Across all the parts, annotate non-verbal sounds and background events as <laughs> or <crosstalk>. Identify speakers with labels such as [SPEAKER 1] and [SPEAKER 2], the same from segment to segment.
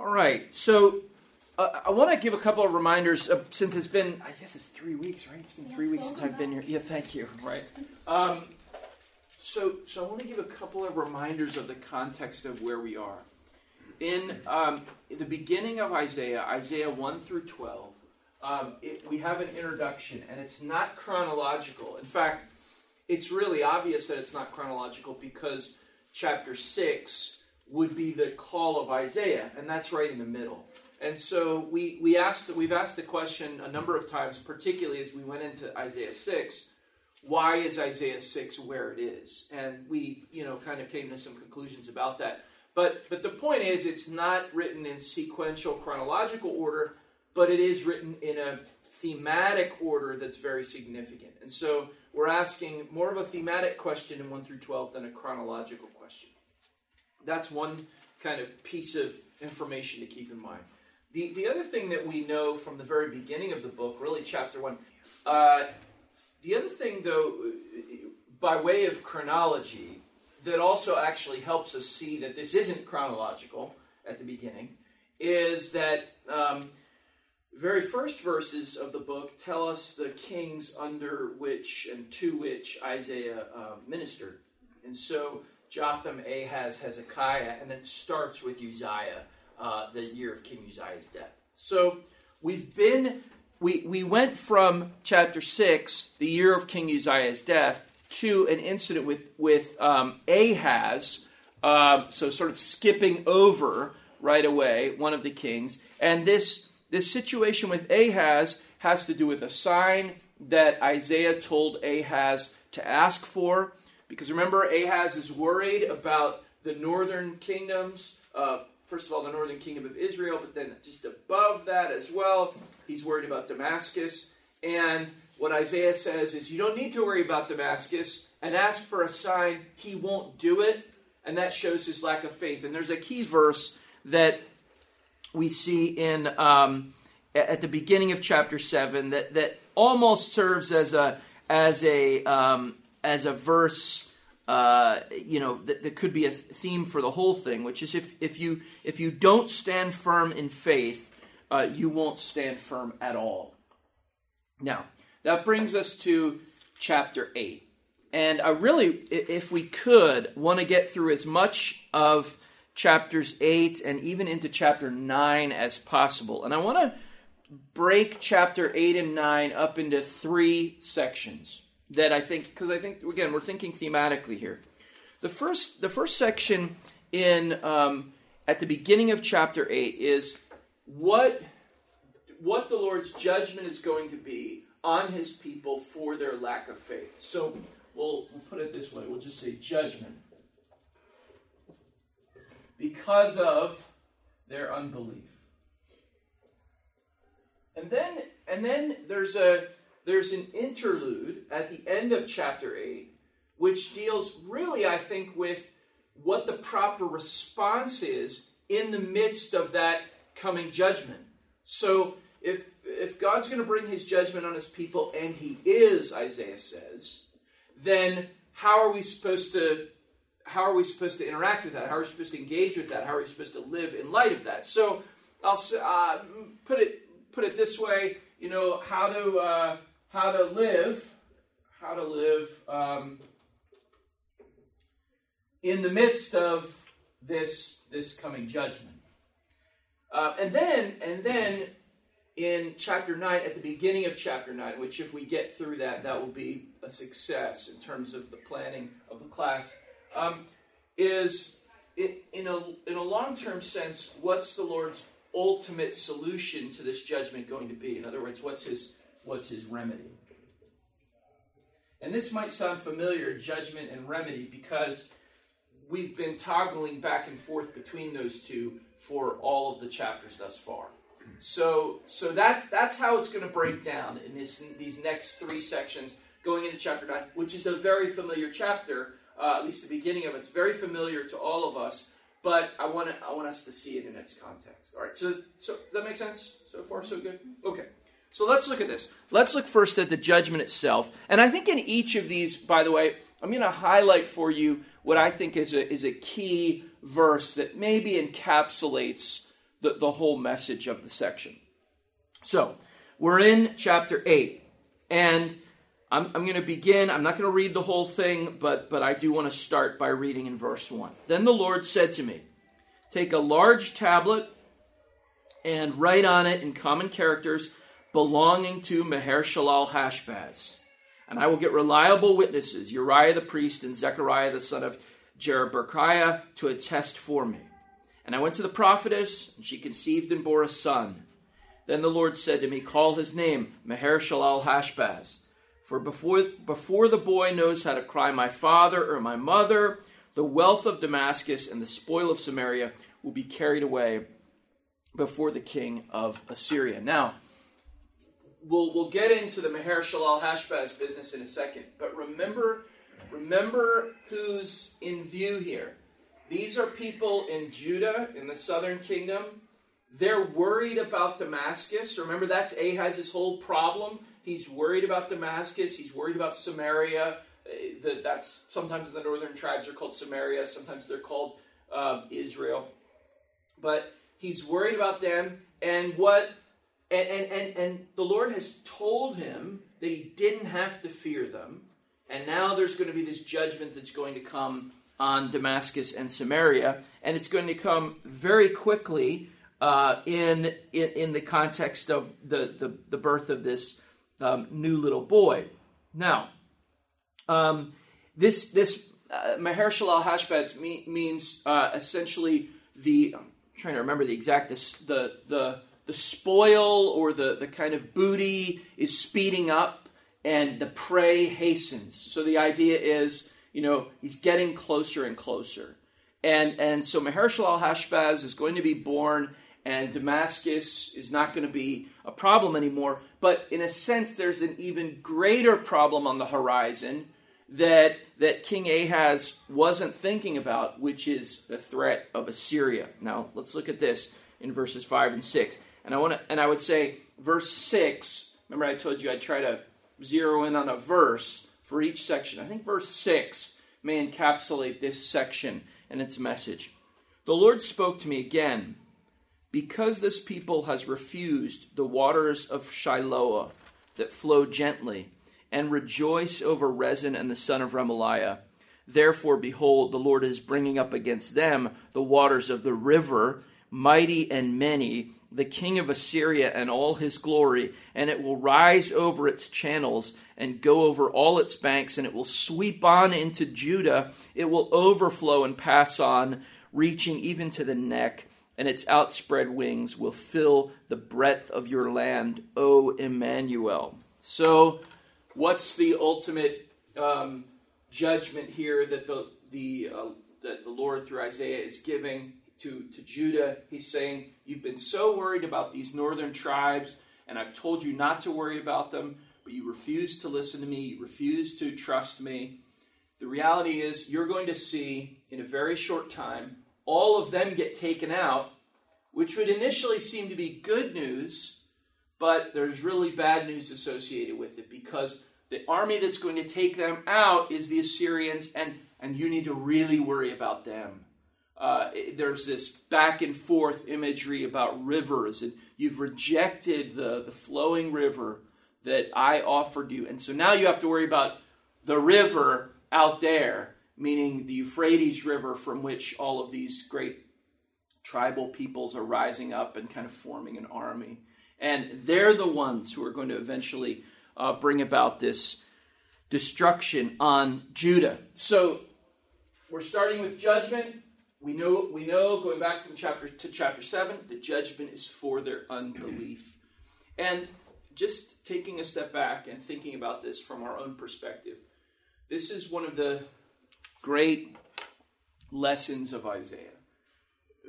[SPEAKER 1] All right. So uh, I want to give a couple of reminders uh, since it's been, I guess it's three weeks, right? It's been three weeks since I've been here. Yeah, thank you. Right. Um, so, so I want to give a couple of reminders of the context of where we are. In um, the beginning of Isaiah, Isaiah 1 through 12, um, it, we have an introduction, and it's not chronological. In fact, it's really obvious that it's not chronological because chapter 6 would be the call of Isaiah, and that's right in the middle. And so we, we asked, we've asked the question a number of times, particularly as we went into Isaiah 6, why is Isaiah 6 where it is? And we, you know, kind of came to some conclusions about that. But, but the point is, it's not written in sequential chronological order, but it is written in a thematic order that's very significant. And so we're asking more of a thematic question in 1 through 12 than a chronological question. That's one kind of piece of information to keep in mind. The, the other thing that we know from the very beginning of the book, really chapter 1, uh, the other thing, though, by way of chronology, that also actually helps us see that this isn't chronological at the beginning, is that um, very first verses of the book tell us the kings under which and to which Isaiah um, ministered. And so Jotham, Ahaz, Hezekiah, and then starts with Uzziah, uh, the year of King Uzziah's death. So we've been, we, we went from chapter 6, the year of King Uzziah's death, to an incident with, with um, Ahaz, um, so sort of skipping over right away one of the kings. And this, this situation with Ahaz has to do with a sign that Isaiah told Ahaz to ask for. Because remember, Ahaz is worried about the northern kingdoms. Uh, first of all, the northern kingdom of Israel, but then just above that as well, he's worried about Damascus. And what Isaiah says is, you don't need to worry about Damascus and ask for a sign. He won't do it. And that shows his lack of faith. And there's a key verse that we see in um, at the beginning of chapter seven that that almost serves as a as a um, as a verse. Uh, you know that, that could be a theme for the whole thing, which is if if you if you don't stand firm in faith, uh, you won't stand firm at all. Now that brings us to chapter eight, and I really, if we could, want to get through as much of chapters 8 and even into chapter 9 as possible. And I want to break chapter 8 and 9 up into three sections that I think because I think again we're thinking thematically here. The first the first section in um, at the beginning of chapter 8 is what what the Lord's judgment is going to be on his people for their lack of faith. So we'll, we'll put it this way. We'll just say judgment because of their unbelief. And then and then there's a there's an interlude at the end of chapter 8 which deals really I think with what the proper response is in the midst of that coming judgment. So if if God's going to bring his judgment on his people and he is Isaiah says, then how are we supposed to how are we supposed to interact with that? How are we supposed to engage with that? How are we supposed to live in light of that? So I'll uh, put it put it this way. You know how to uh, how to live how to live um, in the midst of this this coming judgment. Uh, and then and then in chapter 9 at the beginning of chapter 9 which if we get through that that will be a success in terms of the planning of the class um, is it, in a, in a long term sense, what's the Lord's ultimate solution to this judgment going to be? In other words, what's his, what's his remedy? And this might sound familiar, judgment and remedy, because we've been toggling back and forth between those two for all of the chapters thus far. So, so that's that's how it's going to break down in this these next three sections, going into chapter nine, which is a very familiar chapter uh, at least the beginning of it. It's very familiar to all of us, but I want to I want us to see it in its context. All right, so so does that make sense? So far, so good. Okay, so let's look at this. Let's look first at the judgment itself, and I think in each of these, by the way, I'm going to highlight for you what I think is a is a key verse that maybe encapsulates the, the whole message of the section. So, we're in chapter 8, and I'm, I'm going to begin. I'm not going to read the whole thing, but, but I do want to start by reading in verse 1. Then the Lord said to me, Take a large tablet and write on it in common characters belonging to Maher Shalal Hashbaz. And I will get reliable witnesses, Uriah the priest and Zechariah the son of Jeberechiah, to attest for me. And I went to the prophetess, and she conceived and bore a son. Then the Lord said to me, Call his name Maher Shalal Hashbaz. For before, before the boy knows how to cry, My father or my mother, the wealth of Damascus and the spoil of Samaria will be carried away before the king of Assyria. Now, we'll, we'll get into the Maher Shalal Hashbaz business in a second, but remember, remember who's in view here. These are people in Judah, in the southern kingdom. They're worried about Damascus. Remember, that's Ahaz's whole problem. He's worried about Damascus. He's worried about Samaria. Uh, that's sometimes the northern tribes are called Samaria. Sometimes they're called um, Israel. But he's worried about them. And what and, and, and, and the Lord has told him that he didn't have to fear them. And now there's going to be this judgment that's going to come on Damascus and Samaria. And it's going to come very quickly uh, in, in, in, the context of the, the, the birth of this um, new little boy. Now, um, this, this uh, Maher Shalal Hashbaz means uh, essentially the, I'm trying to remember the exact, the, the, the spoil or the, the kind of booty is speeding up and the prey hastens. So the idea is, you know, he's getting closer and closer. And, and so Maher Shalal Hashbaz is going to be born, and Damascus is not going to be a problem anymore. But in a sense, there's an even greater problem on the horizon that, that King Ahaz wasn't thinking about, which is the threat of Assyria. Now, let's look at this in verses 5 and 6. And I want to, and I would say verse six. Remember, I told you I'd try to zero in on a verse for each section. I think verse six may encapsulate this section and its message. The Lord spoke to me again, because this people has refused the waters of Shiloah that flow gently, and rejoice over Rezin and the son of Remaliah. Therefore, behold, the Lord is bringing up against them the waters of the river, mighty and many the king of Assyria and all his glory, and it will rise over its channels and go over all its banks, and it will sweep on into Judah. It will overflow and pass on, reaching even to the neck, and its outspread wings will fill the breadth of your land, O Emmanuel. So, what's the ultimate um, judgment here that the the uh, that the Lord through Isaiah is giving? To, to Judah. He's saying, You've been so worried about these northern tribes, and I've told you not to worry about them, but you refuse to listen to me, you refuse to trust me. The reality is, you're going to see in a very short time all of them get taken out, which would initially seem to be good news, but there's really bad news associated with it because the army that's going to take them out is the Assyrians, and, and you need to really worry about them uh, there's this back and forth imagery about rivers, and you've rejected the, the flowing river that I offered you. And so now you have to worry about the river out there, meaning the Euphrates River from which all of these great tribal peoples are rising up and kind of forming an army. And they're the ones who are going to eventually uh, bring about this destruction on Judah. So we're starting with judgment we know we know going back from chapter to chapter 7 the judgment is for their unbelief. And just taking a step back and thinking about this from our own perspective this is one of the great lessons of isaiah.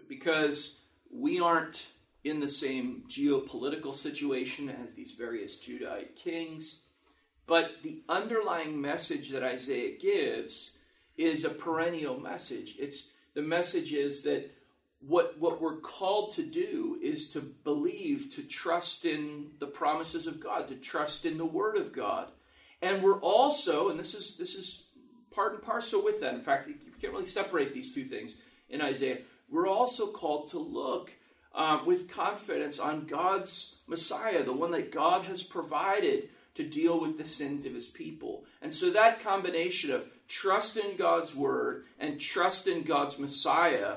[SPEAKER 1] Because we aren't in the same geopolitical situation as these various judahite kings but the underlying message that isaiah gives is a perennial message. It's the message is that what what we're called to do is to believe, to trust in the promises of God, to trust in the Word of God, and we're also, and this is this is part and parcel with that. In fact, you can't really separate these two things in Isaiah. We're also called to look um, with confidence on God's Messiah, the one that God has provided to deal with the sins of his people. And so that combination of trust in God's word and trust in God's Messiah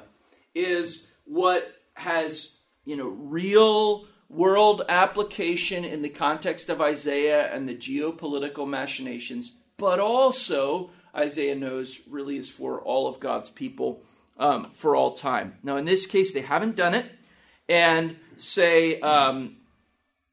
[SPEAKER 1] is what has, you know, real world application in the context of Isaiah and the geopolitical machinations, but also Isaiah knows really is for all of God's people um, for all time. Now, in this case, they haven't done it, and say, um,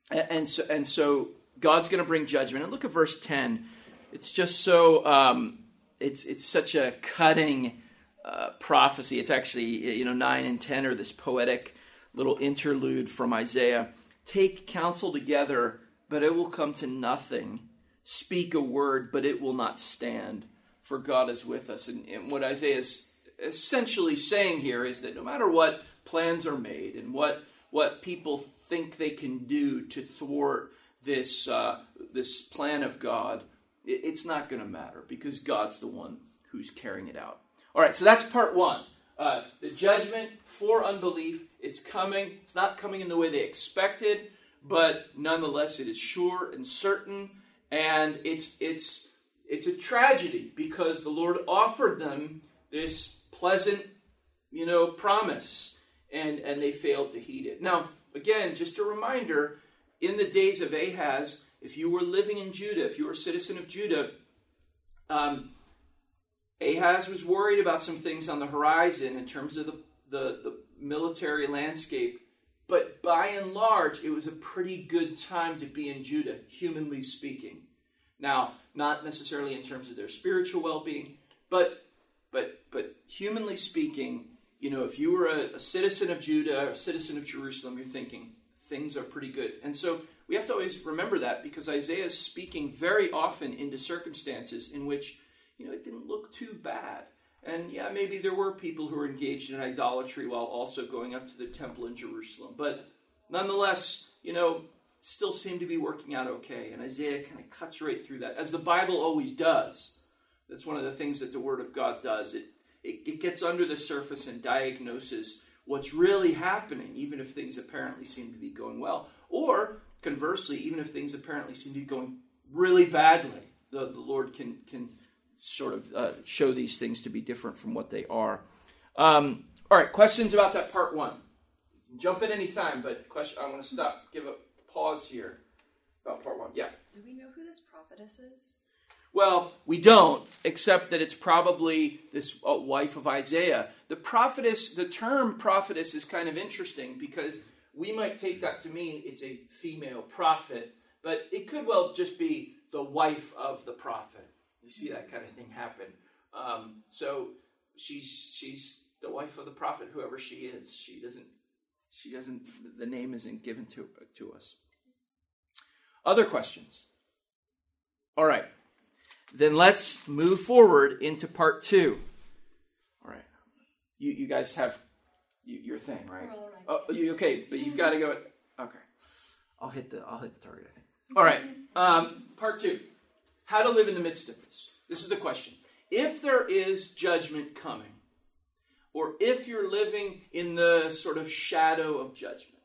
[SPEAKER 1] and so and so God's going to bring judgment. And look at verse ten; it's just so um, it's it's such a cutting uh, prophecy. It's actually you know nine and ten are this poetic little interlude from Isaiah. Take counsel together, but it will come to nothing. Speak a word, but it will not stand, for God is with us. And, and what Isaiah is essentially saying here is that no matter what plans are made and what what people think they can do to thwart this uh, this plan of God, it's not going to matter because God's the one who's carrying it out. All right, so that's part one. Uh, the judgment for unbelief, it's coming. It's not coming in the way they expected, but nonetheless, it is sure and certain, and it's it's it's a tragedy because the Lord offered them this pleasant, you know, promise, and and they failed to heed it. Now, again, just a reminder: in the days of Ahaz, if you were living in Judah, if you were a citizen of Judah, um, Ahaz was worried about some things on the horizon in terms of the, the, the military landscape. But by and large, it was a pretty good time to be in Judah, humanly speaking. Now, not necessarily in terms of their spiritual well being, but but but humanly speaking, you know, if you were a, a citizen of Judah, or a citizen of Jerusalem, you're thinking things are pretty good. And so we have to always remember that because Isaiah is speaking very often into circumstances in which, you know, it didn't look too bad. And yeah, maybe there were people who were engaged in idolatry while also going up to the temple in Jerusalem. But nonetheless, you know, still seemed to be working out okay. And Isaiah kind of cuts right through that, as the Bible always does. That's one of the things that the Word of God does. It, it, it gets under the surface and diagnoses what's really happening, even if things apparently seem to be going well. Or conversely, even if things apparently seem to be going really badly, the, the Lord can, can sort of uh, show these things to be different from what they are. Um, all right, questions about that part one? Jump in anytime, but question. I want to stop, give a pause here about part one. Yeah.
[SPEAKER 2] Do we know who this prophetess is?
[SPEAKER 1] Well, we don't, except that it's probably this uh, wife of Isaiah. The prophetess, the term prophetess is kind of interesting because we might take that to mean it's a female prophet, but it could well just be the wife of the prophet. You see that kind of thing happen. Um, so she's she's the wife of the prophet, whoever she is. She doesn't she doesn't the name isn't given to to us. Other questions? All right. Then let's move forward into part two. All right. You, you guys have your thing, right? Oh, you, okay, but you've got to go. Okay. I'll hit the I'll hit the target. I think. All right. Um, part two. How to live in the midst of this. This is the question. If there is judgment coming, or if you're living in the sort of shadow of judgment,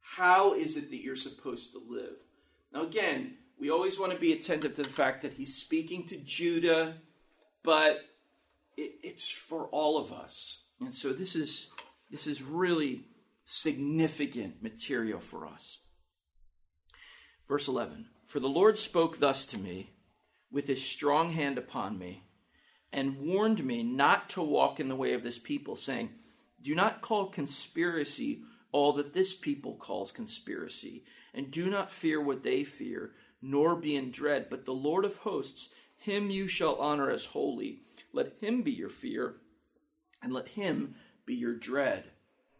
[SPEAKER 1] how is it that you're supposed to live? Now, again, we always want to be attentive to the fact that he's speaking to Judah, but it, it's for all of us. And so this is this is really significant material for us. Verse 11 For the Lord spoke thus to me with his strong hand upon me and warned me not to walk in the way of this people, saying, Do not call conspiracy all that this people calls conspiracy, and do not fear what they fear nor be in dread. But the Lord of hosts, him you shall honor as holy. Let him be your fear, and let him be your dread.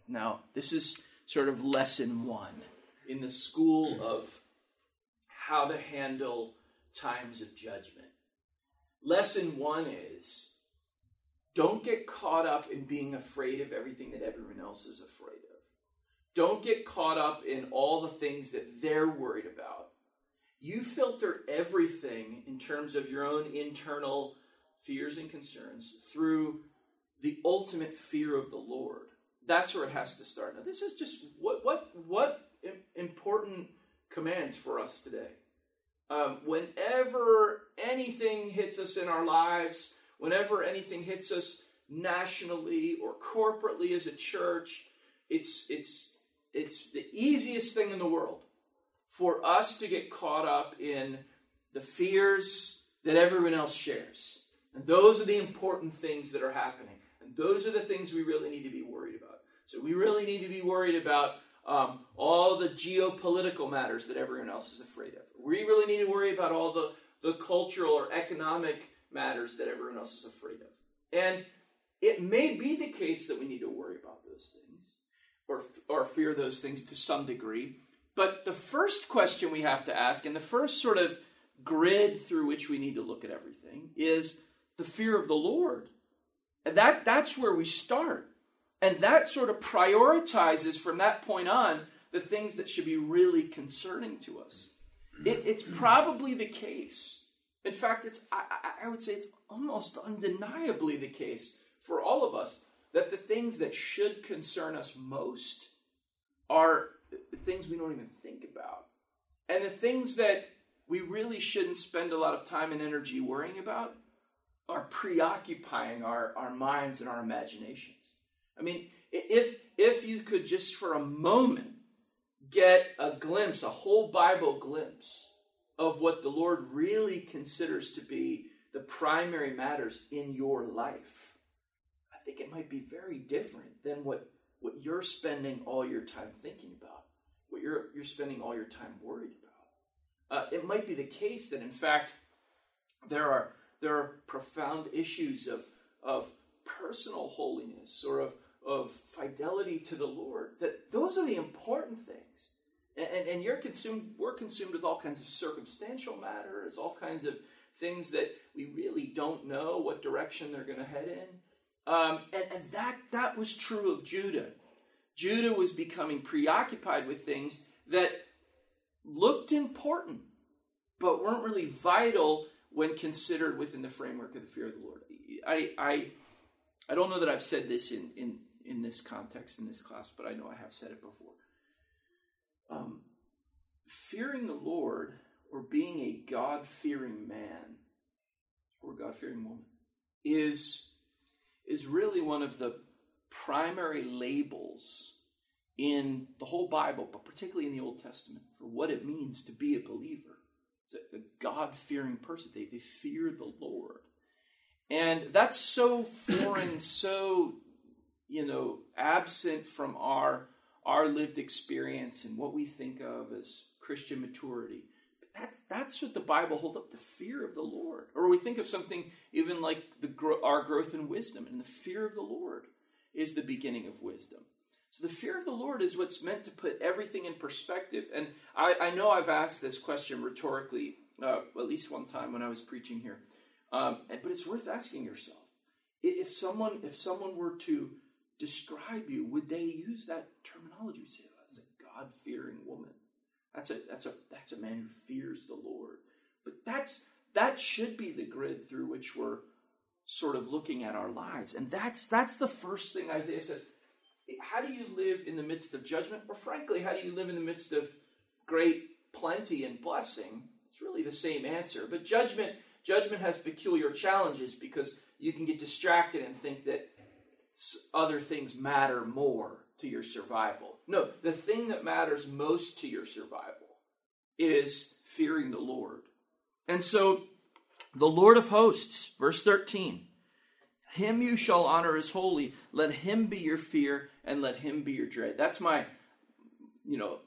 [SPEAKER 1] Now, this is sort of lesson one in the school of how to handle times of judgment. Lesson one is don't get caught up in being afraid of everything that everyone else is afraid of. Don't get caught up in all the things that they're worried about you filter everything in terms of your own internal fears and concerns through the ultimate fear of the Lord. That's where it has to start. Now, this is just what what what important commands for us today. Um, whenever anything hits us in our lives, whenever anything hits us nationally or corporately as a church, it's it's it's the easiest thing in the world for us to get caught up in the fears that everyone else shares. And those are the important things that are happening. Those are the things we really need to be worried about. So we really need to be worried about um, all the geopolitical matters that everyone else is afraid of. We really need to worry about all the, the cultural or economic matters that everyone else is afraid of. And it may be the case that we need to worry about those things or, or fear those things to some degree. But the first question we have to ask, and the first sort of grid through which we need to look at everything, is the fear of the Lord. And that, that's where we start. And that sort of prioritizes from that point on the things that should be really concerning to us. It, it's probably the case. In fact, it's I, I would say it's almost undeniably the case for all of us that the things that should concern us most are the things we don't even think about. And the things that we really shouldn't spend a lot of time and energy worrying about are preoccupying our, our minds and our imaginations. I mean, if if you could just for a moment get a glimpse, a whole Bible glimpse of what the Lord really considers to be the primary matters in your life, I think it might be very different than what, what you're spending all your time thinking about, what you're, you're spending all your time worried about. Uh, it might be the case that, in fact, there are, there are profound issues of, of personal holiness or of, of fidelity to the Lord. That those are the important things. And, and, and, you're consumed, we're consumed with all kinds of circumstantial matters, all kinds of things that we really don't know what direction they're going to head in. Um, and, and that, that was true of Judah. Judah was becoming preoccupied with things that looked important, but weren't really vital when considered within the framework of the fear of the Lord. I, I, I don't know that I've said this in, in in this context, in this class, but I know I have said it before. Um, fearing the Lord or being a God fearing man or God fearing woman is, is really one of the primary labels in the whole Bible, but particularly in the Old Testament, for what it means to be a believer. A God fearing person. They, they fear the Lord. And that's so foreign, <clears throat> so you know, absent from our our lived experience and what we think of as Christian maturity. But that's that's what the Bible holds up: the fear of the Lord. Or we think of something even like the our growth in wisdom, and the fear of the Lord is the beginning of wisdom. So the fear of the Lord is what's meant to put everything in perspective. And I, I know I've asked this question rhetorically uh, at least one time when I was preaching here, um, but it's worth asking yourself if someone if someone were to describe you, would they use that terminology? Say, oh, that's a God fearing woman. That's a that's a that's a man who fears the Lord. But that's that should be the grid through which we're sort of looking at our lives. And that's that's the first thing Isaiah says. How do you live in the midst of judgment? Or frankly, how do you live in the midst of great plenty and blessing? It's really the same answer. But judgment judgment has peculiar challenges because you can get distracted and think that other things matter more to your survival. No, the thing that matters most to your survival is fearing the Lord. And so, the Lord of hosts, verse 13, him you shall honor as holy. Let him be your fear and let him be your dread. That's my, you know,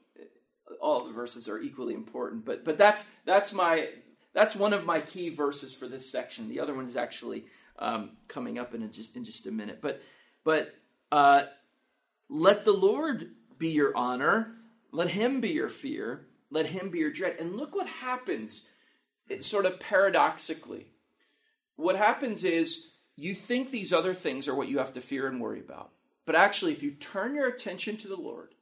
[SPEAKER 1] all the verses are equally important, but but that's that's my that's one of my key verses for this section. The other one is actually um, coming up in a, just in just a minute. But but uh, let the Lord be your honor. Let him be your fear. Let him be your dread. And look what happens. It's sort of paradoxically. What happens is you think these other things are what you have to fear and worry about. But actually, if you turn your attention to the Lord,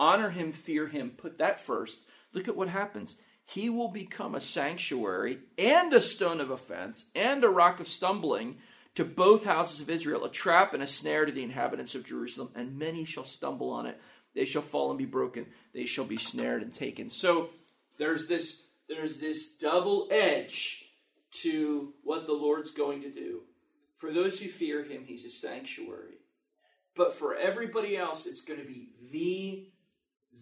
[SPEAKER 1] honor him, fear him, put that first, look at what happens. He will become a sanctuary and a stone of offense and a rock of stumbling to both houses of Israel, a trap and a snare to the inhabitants of Jerusalem, and many shall stumble on it. They shall fall and be broken. They shall be snared and taken. So there's this there's this double edge to what the Lord's going to do. For those who fear him, he's a sanctuary. But for everybody else, it's going to be the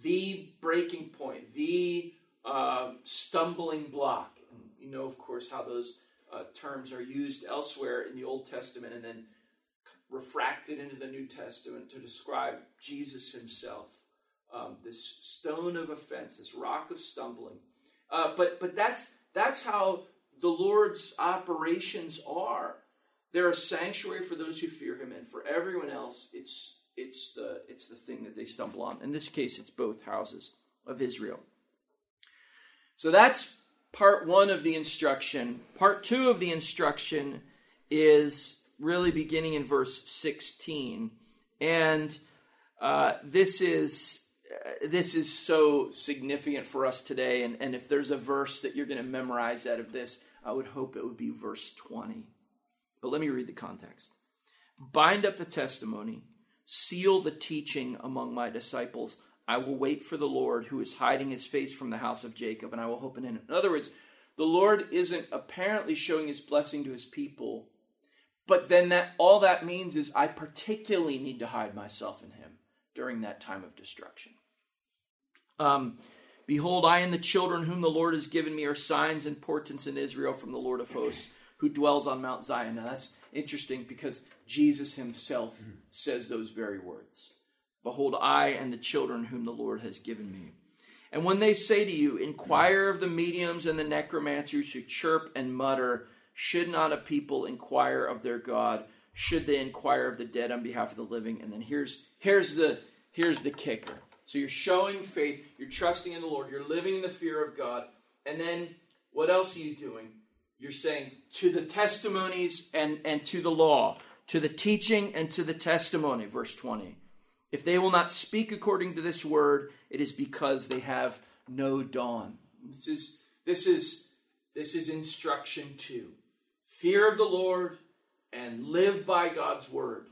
[SPEAKER 1] the breaking point, the uh, stumbling block. And you know, of course, how those uh, terms are used elsewhere in the Old Testament and then refracted into the New Testament to describe Jesus himself. Um, this stone of offense, this rock of stumbling. Uh, but but that's that's how the Lord's operations are. They're a sanctuary for those who fear Him, and for everyone else, it's it's the it's the thing that they stumble on. In this case, it's both houses of Israel. So that's part one of the instruction. Part two of the instruction is really beginning in verse 16. And uh, this is uh, this is so significant for us today. And, and if there's a verse that you're going to memorize out of this, I would hope it would be verse 20. But let me read the context. Bind up the testimony, seal the teaching among my disciples. I will wait for the Lord who is hiding his face from the house of Jacob, and I will hope in him. In other words, the Lord isn't apparently showing his blessing to his people, but then that all that means is I particularly need to hide myself in him during that time of destruction. Um, Behold, I and the children whom the Lord has given me are signs and portents in Israel from the Lord of hosts, who dwells on Mount Zion. Now that's interesting because Jesus himself mm-hmm. says those very words. Behold, I and the children whom the Lord has given me. And when they say to you, Inquire of the mediums and the necromancers who chirp and mutter, should not a people inquire of their God? Should they inquire of the dead on behalf of the living? And then here's here's the here's the kicker. So you're showing faith, you're trusting in the Lord, you're living in the fear of God. And then what else are you doing? You're saying to the testimonies and, and to the law, to the teaching and to the testimony, verse 20. If they will not speak according to this word, it is because they have no dawn. This is this is this is instruction two. Fear of the Lord and live by God's word.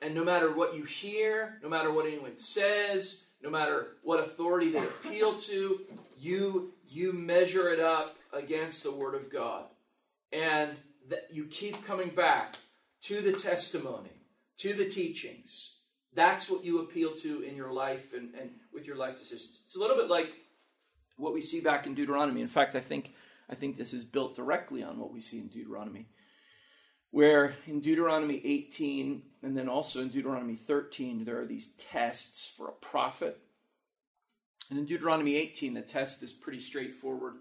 [SPEAKER 1] And no matter what you hear, no matter what anyone says, no matter what authority they appeal to, you you measure it up against the word of God. And that you keep coming back to the testimony, to the teachings. That's what you appeal to in your life and, and with your life decisions. It's a little bit like what we see back in Deuteronomy. In fact, I think I think this is built directly on what we see in Deuteronomy where in Deuteronomy 18 and then also in Deuteronomy 13, there are these tests for a prophet. And in Deuteronomy 18, the test is pretty straightforward.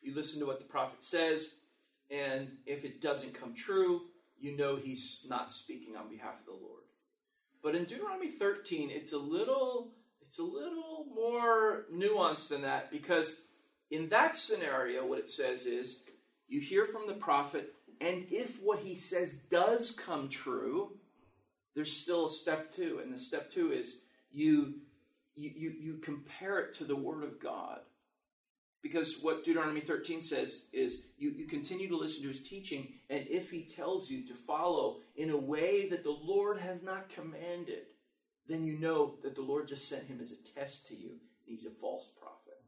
[SPEAKER 1] You listen to what the prophet says, and if it doesn't come true, you know he's not speaking on behalf of the Lord. But in Deuteronomy 13, it's a little it's a little more nuanced than that because in that scenario what it says is you hear from the prophet and if what he says does come true, there's still a step two. And the step two is you, you, you, you compare it to the Word of God. Because what Deuteronomy 13 says is you, you continue to listen to his teaching, and if he tells you to follow in a way that the Lord has not commanded, then you know that the Lord just sent him as a test to you. He's a false prophet.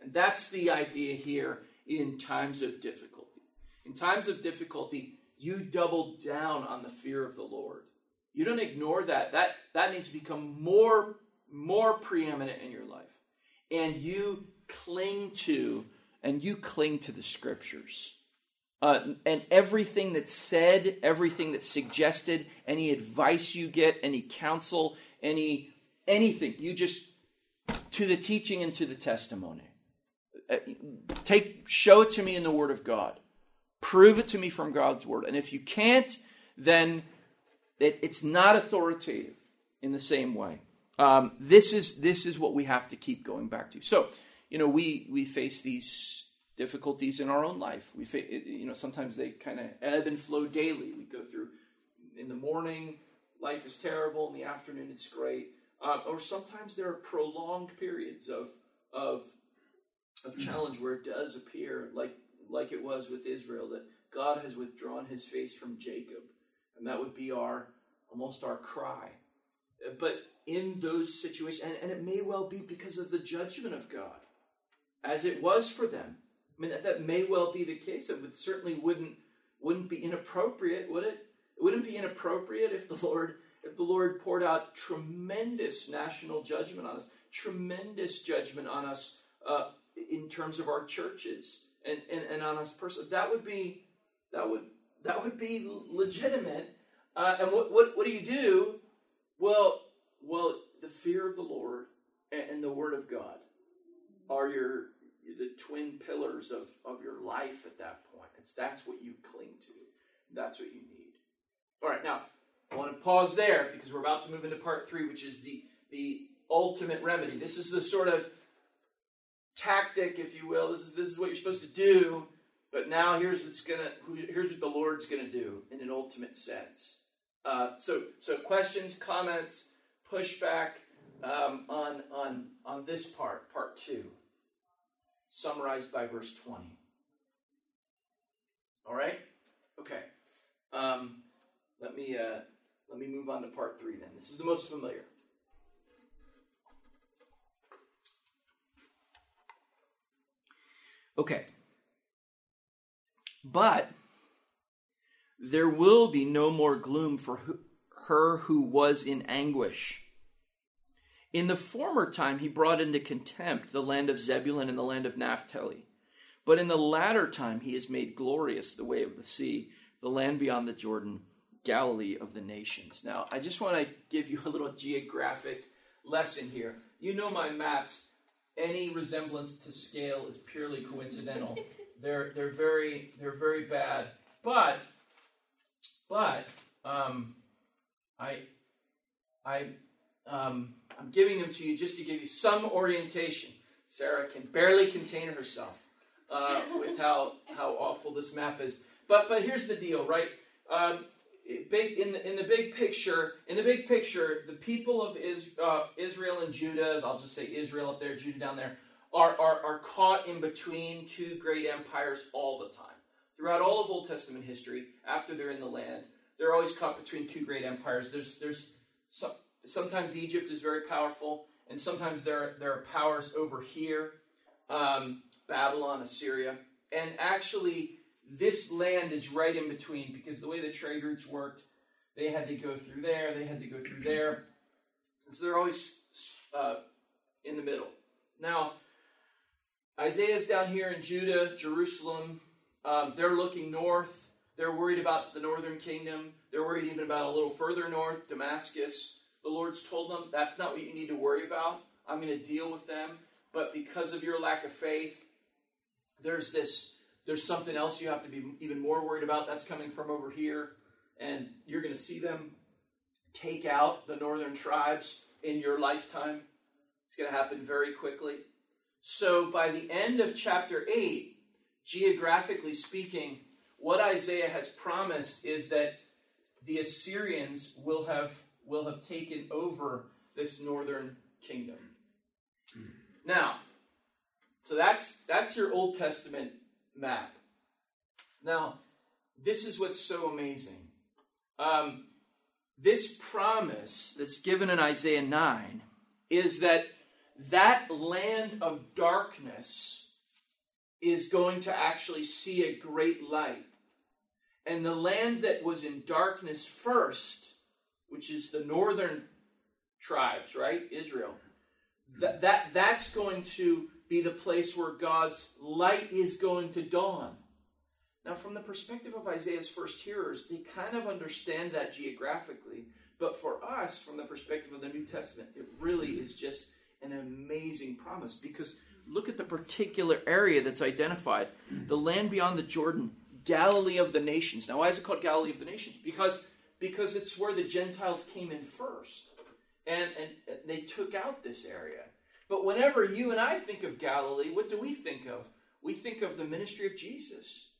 [SPEAKER 1] And that's the idea here in times of difficulty. In times of difficulty, you double down on the fear of the Lord. You don't ignore that. That that needs to become more more preeminent in your life. And you cling to and you cling to the scriptures. Uh, and everything that's said, everything that's suggested, any advice you get, any counsel, any anything, you just to the teaching and to the testimony. Uh, take show it to me in the Word of God. Prove it to me from God's word. And if you can't, then it, it's not authoritative in the same way. Um, this is this is what we have to keep going back to. So, you know, we we face these difficulties in our own life. We, fa- you know, sometimes they kind of ebb and flow daily. We go through in the morning, life is terrible. In the afternoon, it's great. Uh, or sometimes there are prolonged periods of of of challenge where it does appear like like it was with Israel, that God has withdrawn his face from Jacob. And that would be our almost our cry. But in those situations, and, and it may well be because of the judgment of God, as it was for them. I mean, that, that may well be the case. It would certainly wouldn't wouldn't be inappropriate, would it? It wouldn't be inappropriate if the Lord if the Lord poured out tremendous national judgment on us, tremendous judgment on us uh, in terms of our churches and, and, and on us personally. That would be that would that would be legitimate. Uh, and what, what what do you do? Well, well, the fear of the Lord and, and the Word of God are your the twin pillars of, of your life at that point. It's that's what you cling to. That's what you need. All right, now I want to pause there because we're about to move into part three, which is the the ultimate remedy. This is the sort of tactic, if you will. This is this is what you're supposed to do. But now here's what's gonna here's what the Lord's gonna do in an ultimate sense. Uh, so so questions, comments, pushback um, on on on this part, part two summarized by verse 20. All right? Okay. Um, let me uh, let me move on to part three then. This is the most familiar. Okay. But there will be no more gloom for her who was in anguish. In the former time, he brought into contempt the land of Zebulun and the land of Naphtali. But in the latter time, he has made glorious the way of the sea, the land beyond the Jordan, Galilee of the nations. Now, I just want to give you a little geographic lesson here. You know my maps. Any resemblance to scale is purely coincidental. <laughs> they're they're very they're very bad. But but um, I I um, I'm giving them to you just to give you some orientation. Sarah can barely contain herself uh, <laughs> with how how awful this map is. But but here's the deal, right? Um, big in the in the big picture, in the big picture, the people of Is, uh, Israel and Judah, I'll just say Israel up there, Judah down there, are, are are caught in between two great empires all the time. Throughout all of Old Testament history, after they're in the land, they're always caught between two great empires. There's there's some, sometimes Egypt is very powerful, and sometimes there, there are powers over here um, Babylon, Assyria. And actually, this land is right in between because the way the trade routes worked, they had to go through there, they had to go through there. So they're always uh, in the middle. Now, Isaiah's down here in Judah, Jerusalem. Um, they're looking north. They're worried about the northern kingdom. They're worried even about a little further north, Damascus. The Lord's told them that's not what you need to worry about. I'm going to deal with them. But because of your lack of faith, there's this there's something else you have to be even more worried about. That's coming from over here. And you're going to see them take out the northern tribes in your lifetime. It's going to happen very quickly. So by the end of chapter 8, geographically speaking, what Isaiah has promised is that the Assyrians will have will have taken over this northern kingdom. Now, so that's that's your Old Testament map. Now, this is what's so amazing. Um, this promise that's given in Isaiah 9 is that that land of darkness is going to actually see a great light. And the land that was in darkness first which is the northern tribes, right? Israel. That, that that's going to be the place where God's light is going to dawn. Now, from the perspective of Isaiah's first hearers, they kind of understand that geographically. But for us, from the perspective of the New Testament, it really is just an amazing promise because look at the particular area that's identified the land beyond the Jordan, Galilee of the nations. Now, why is it called Galilee of the nations? Because because it's where the Gentiles came in first. And, and, they took out this area. But whenever you and I think of Galilee, what do we think of? We think of the ministry of Jesus,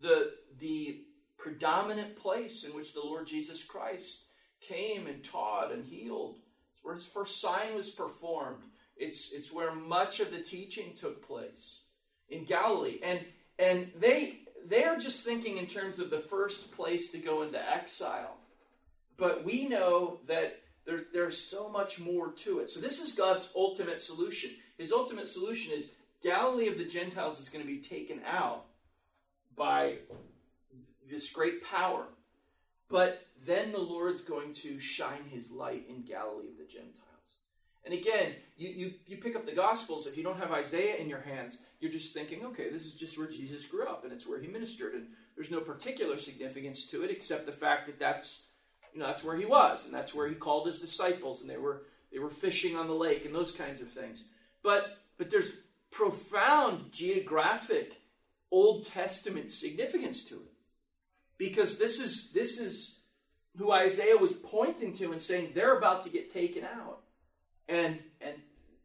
[SPEAKER 1] the, the predominant place in which the Lord Jesus Christ came and taught and healed. It's where his first sign was performed. It's, it's where much of the teaching took place in Galilee. And, and they, they're just thinking in terms of the first place to go into exile but we know that there's there's so much more to it. So this is God's ultimate solution. His ultimate solution is Galilee of the Gentiles is going to be taken out by this great power. But then the Lord's going to shine his light in Galilee of the Gentiles. And again, you, you, you pick up the Gospels, if you don't have Isaiah in your hands, you're just thinking, okay, this is just where Jesus grew up and it's where he ministered. And there's no particular significance to it except the fact that that's, you know, that's where he was and that's where he called his disciples and they were, they were fishing on the lake and those kinds of things. But, but there's profound geographic Old Testament significance to it. Because this is, this is who Isaiah was pointing to and saying they're about to get taken out and and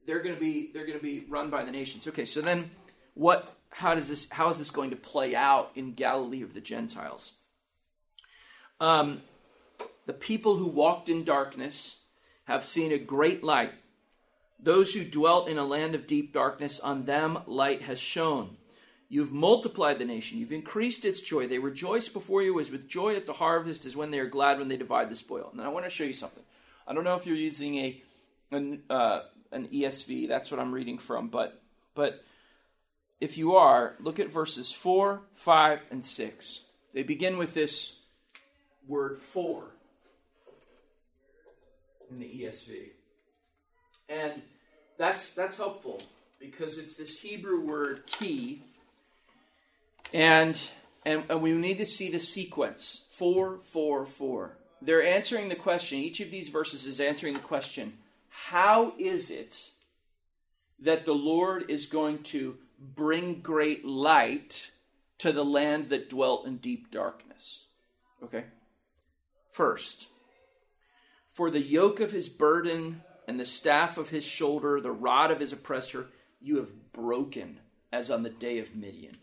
[SPEAKER 1] they're going to be they're going to be run by the nations. Okay, so then what? How does this? How is this going to play out in Galilee of the Gentiles? Um, the people who walked in darkness have seen a great light. Those who dwelt in a land of deep darkness, on them light has shone. You've multiplied the nation. You've increased its joy. They rejoice before you as with joy at the harvest, as when they are glad when they divide the spoil. And I want to show you something. I don't know if you're using a an, uh, an ESV. That's what I'm reading from. But but if you are, look at verses four, five, and six. They begin with this word "for" in the ESV, and that's that's helpful because it's this Hebrew word "key," and and, and we need to see the sequence four, four, four. They're answering the question. Each of these verses is answering the question how is it that the Lord is going to bring great light to the land that dwelt in deep darkness? Okay. First, for the yoke of his burden and the staff of his shoulder, the rod of his oppressor, you have broken as on the day of Midian.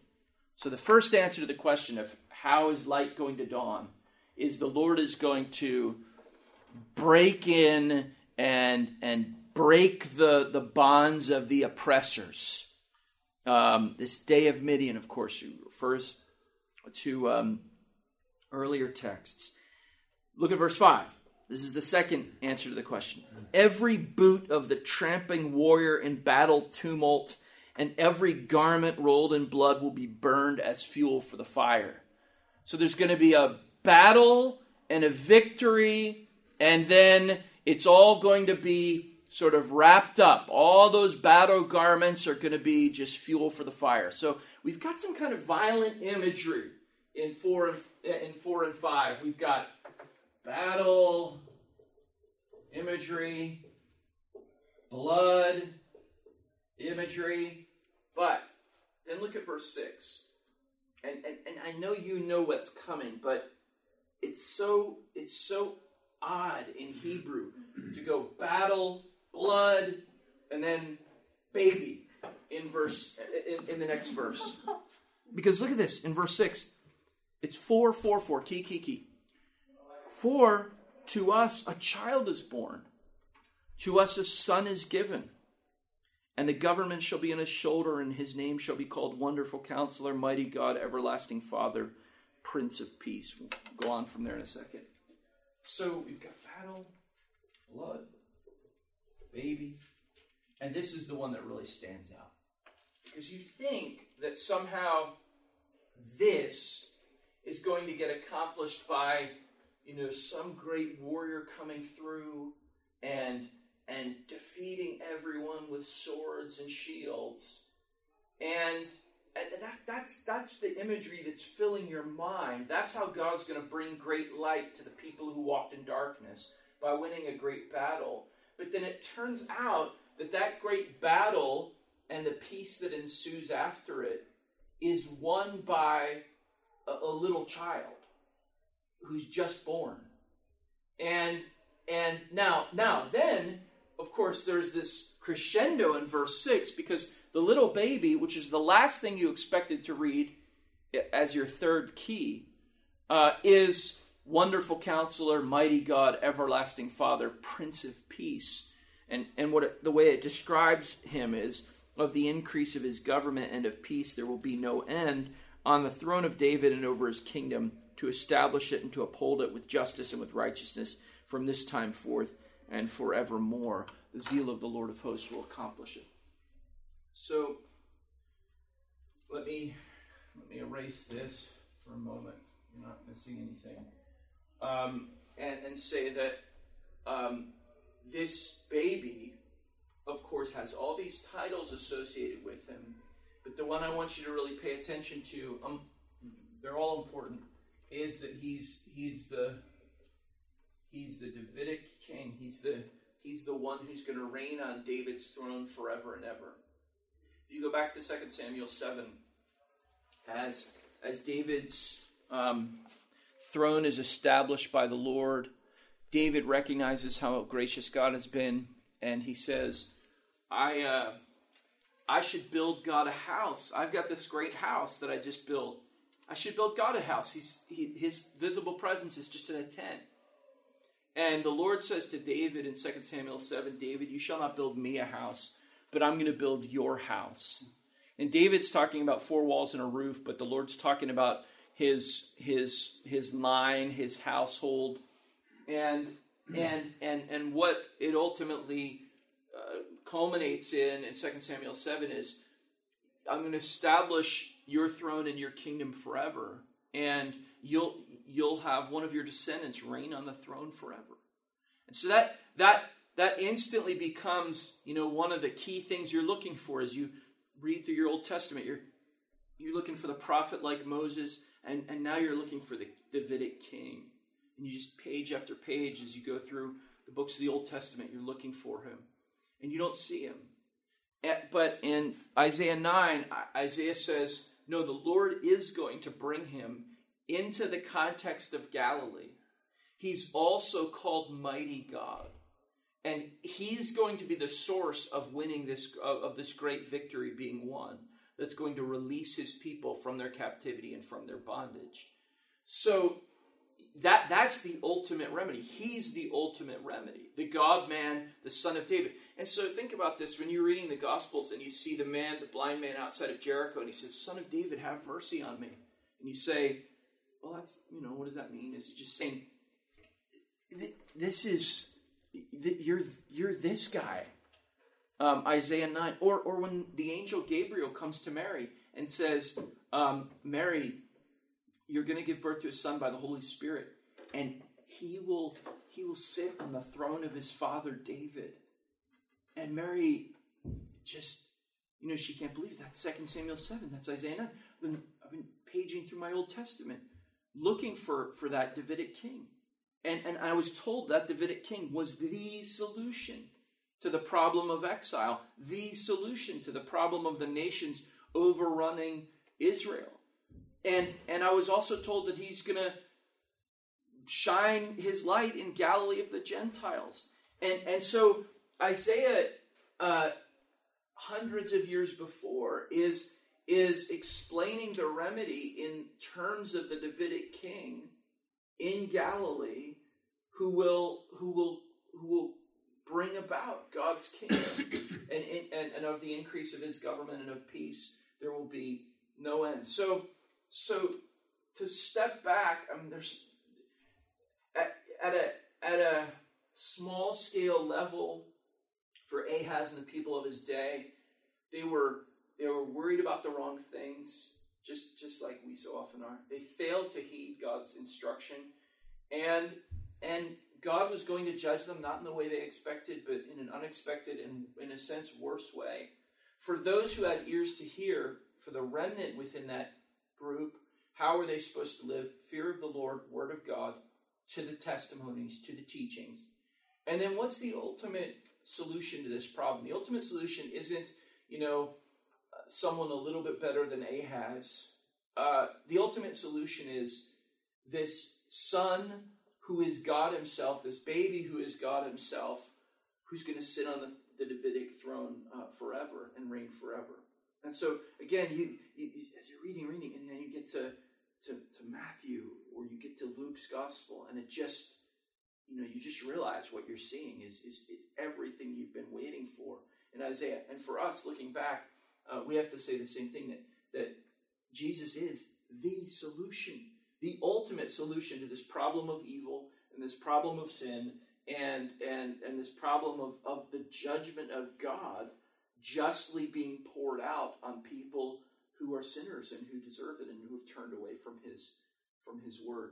[SPEAKER 1] So the first answer to the question of how is light going to dawn is the Lord is going to break in and and break the the bonds of the oppressors. Um, this day of Midian, of course, refers to um, earlier texts. Look at verse five. This is the second answer to the question. Every boot of the tramping warrior in battle tumult and every garment rolled in blood will be burned as fuel for the fire. So there's going to be a battle and a victory, and then it's all going to be sort of wrapped up. All those battle garments are going to be just fuel for the fire. So we've got some kind of violent imagery in four and in four and five. We've got battle imagery, blood imagery, but then look at verse six. And, and, and I know you know what's coming, but it's so it's so odd in Hebrew to go battle, blood, and then baby in verse in, in the next verse. <laughs> Because look at this in verse six. It's four, four, four, key, key, key. For to us a child is born, to us a son is given, and the government shall be on his shoulder, and his name shall be called Wonderful Counselor, Mighty God, Everlasting Father, Prince of Peace. We'll go on from there in a second. So we've got battle, blood, baby, and this is the one that really stands out. Because you think that somehow this is going to get accomplished by, you know, some great warrior coming through and and defeating everyone with swords and shields. And and that, that's, that's the imagery that's filling your mind. That's how God's going to bring great light to the people who walked in darkness by winning a great battle. But then it turns out that that great battle and the peace that ensues after it is won by a, a little child who's just born. And and now now then of course there's this crescendo in verse 6 because the little baby, which is the last thing you expected to read as your third key, uh, is Wonderful Counselor, Mighty God, Everlasting Father, Prince of Peace. And, and what it, the way it describes him is of the increase of his government and of peace there will be no end on the throne of David and over his kingdom to establish it and to uphold it with justice and with righteousness from this time forth and forevermore. The zeal of the Lord of hosts will accomplish it. So let me let me erase this for a moment. You're not missing anything. Um, and, and say that um, this baby, of course, has all these titles associated with him. But the one I want you to really pay attention to, um, they're all important, is that he's he's the he's the Davidic king. He's the he's the one who's going to reign on David's throne forever and ever. If you go back to 2 Samuel 7, as as David's um, throne is established by the Lord, David recognizes how gracious God has been, and he says, "I uh, I should build God a house. I've got this great house that I just built. I should build God a house. He, his visible presence is just in a tent." And the Lord says to David in 2 Samuel 7, David, you shall not build me a house, but I'm going to build your house. And David's talking about four walls and a roof, but the Lord's talking about his his his line, his household, and and and and what it ultimately uh, culminates in in 2 Samuel 7 is I'm going to establish your throne and your kingdom forever and you'll you'll have one of your descendants reign on the throne forever. And so that that that instantly becomes, you know, one of the key things you're looking for as you read through your Old Testament. You're you're looking for the prophet like Moses and, and now you're looking for the Davidic king. And you just page after page as you go through the books of the Old Testament, you're looking for him. And you don't see him. Eh, but in Isaiah 9, Isaiah says, no, the Lord is going to bring him into the context of Galilee. He's also called Mighty God. And he's going to be the source of winning this, of this great victory being won that's going to release his people from their captivity and from their bondage. So that that's the ultimate remedy. He's the ultimate remedy. The God man, the son of David. And so think about this when you're reading the gospels and you see the man, the blind man outside of Jericho and he says, "Son of David, have mercy on me." And you say, "Well, that's, you know, what does that mean?" Is he just saying this is you're you're this guy um, Isaiah 9, or, or when the angel Gabriel comes to Mary and says, um, Mary, you're going to give birth to a son by the Holy Spirit, and he will, he will sit on the throne of his father David. And Mary just, you know, she can't believe that. 2 Samuel 7, that's Isaiah 9. I've been, I've been paging through my Old Testament looking for, for that Davidic king. And, and I was told that Davidic king was the solution to the problem of exile, the solution to the problem of the nations overrunning Israel. And, and I was also told that he's going to shine his light in Galilee of the Gentiles. And, and so Isaiah, uh, hundreds of years before, is, is explaining the remedy in terms of the Davidic king in Galilee who will, who will, who will bring about God's kingdom and, and, and of the increase of his government and of peace, there will be no end. So, so to step back, I mean, there's at, at a at a small scale level for Ahaz and the people of his day, they were they were worried about the wrong things, just just like we so often are. They failed to heed God's instruction, and and God was going to judge them not in the way they expected, but in an unexpected and, in a sense, worse way. For those who had ears to hear, for the remnant within that group, how are they supposed to live? Fear of the Lord, Word of God, to the testimonies, to the teachings. And then what's the ultimate solution to this problem? The ultimate solution isn't, you know, someone a little bit better than Ahaz. Uh, the ultimate solution is this son who is God Himself, this baby who is God Himself, who's going to sit on the, the Davidic throne uh, forever and reign forever. And so, again, you, you, as you're reading, reading, and then you get to, to, to Matthew or you get to Luke's gospel, and it just, you know, you just realize what you're seeing is, is, is everything you've been waiting for in Isaiah. And for us, looking back, uh, we have to say the same thing that, that Jesus is the solution the ultimate solution to this problem of evil and this problem of sin and and and this problem of, of the judgment of God justly being poured out on people who are sinners and who deserve it and who have turned away from his from his word.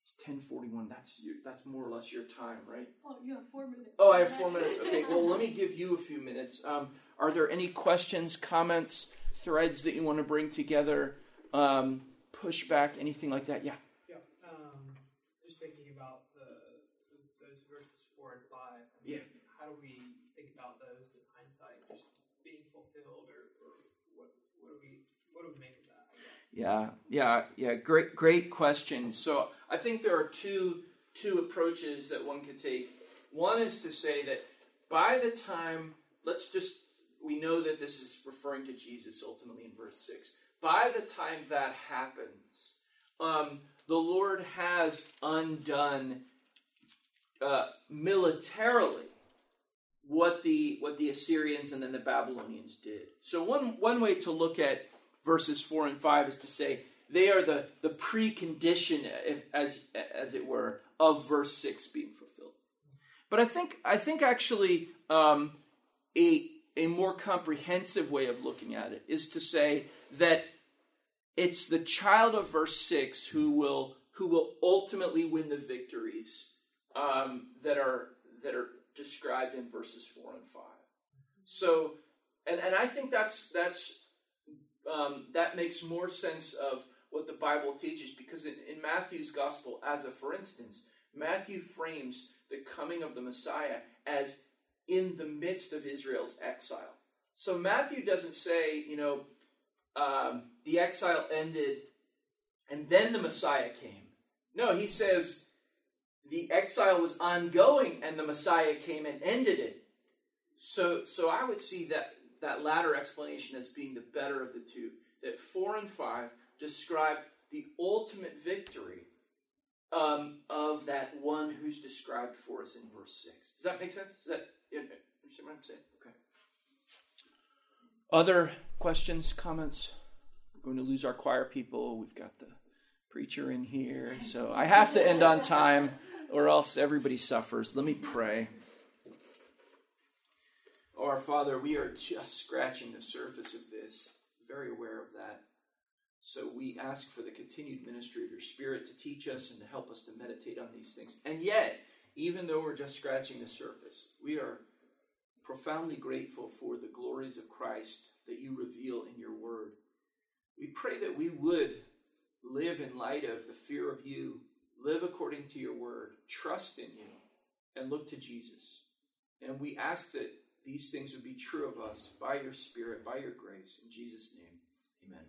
[SPEAKER 1] It's ten forty one. That's your, that's more or less your time, right?
[SPEAKER 3] Oh, you have four minutes.
[SPEAKER 1] Oh, I have four minutes. Okay, well, let me give you a few minutes. Um, are there any questions, comments, threads that you want to bring together? Um, pushback, anything like that? Yeah.
[SPEAKER 4] Yeah. Um, just thinking about the, those verses four and five. I
[SPEAKER 1] mean, yeah.
[SPEAKER 4] How do we think about those in hindsight, just being fulfilled, or, or what? What do we? What do we make of that?
[SPEAKER 1] Yeah, yeah, yeah. Great, great question. So I think there are two two approaches that one could take. One is to say that by the time, let's just, we know that this is referring to Jesus ultimately in verse six. By the time that happens, um, the Lord has undone uh, militarily what the what the Assyrians and then the Babylonians did. So one one way to look at verses 4 and 5 is to say they are the, the precondition, if, as, as it were, of verse 6 being fulfilled. But I think, I think actually um, a, a more comprehensive way of looking at it is to say that it's the child of verse 6 who will, who will ultimately win the victories um, that, are, that are described in verses 4 and 5. So, and, and I think that's, that's um, that makes more sense of what the Bible teaches because in, in Matthew's gospel, as a for instance, Matthew frames the coming of the Messiah as in the midst of Israel's exile. So Matthew doesn't say, you know, um, the exile ended and then the Messiah came. No, he says the exile was ongoing and the Messiah came and ended it. So, so I would see that that latter explanation as being the better of the two. That 4 and 5 describe the ultimate victory um, of that one who's described for us in verse 6. Does that make sense? Does that you understand what I'm saying? Okay. Other questions, comments? We're going to lose our choir people. We've got the preacher in here. So I have to end on time or else everybody suffers. Let me pray. Our Father, we are just scratching the surface of this, very aware of that. So we ask for the continued ministry of your Spirit to teach us and to help us to meditate on these things. And yet, even though we're just scratching the surface, we are profoundly grateful for the glories of Christ that you reveal in your word. We pray that we would live in light of the fear of you, live according to your word, trust in you, and look to Jesus. And we ask that these things would be true of us by your Spirit, by your grace. In Jesus' name, amen.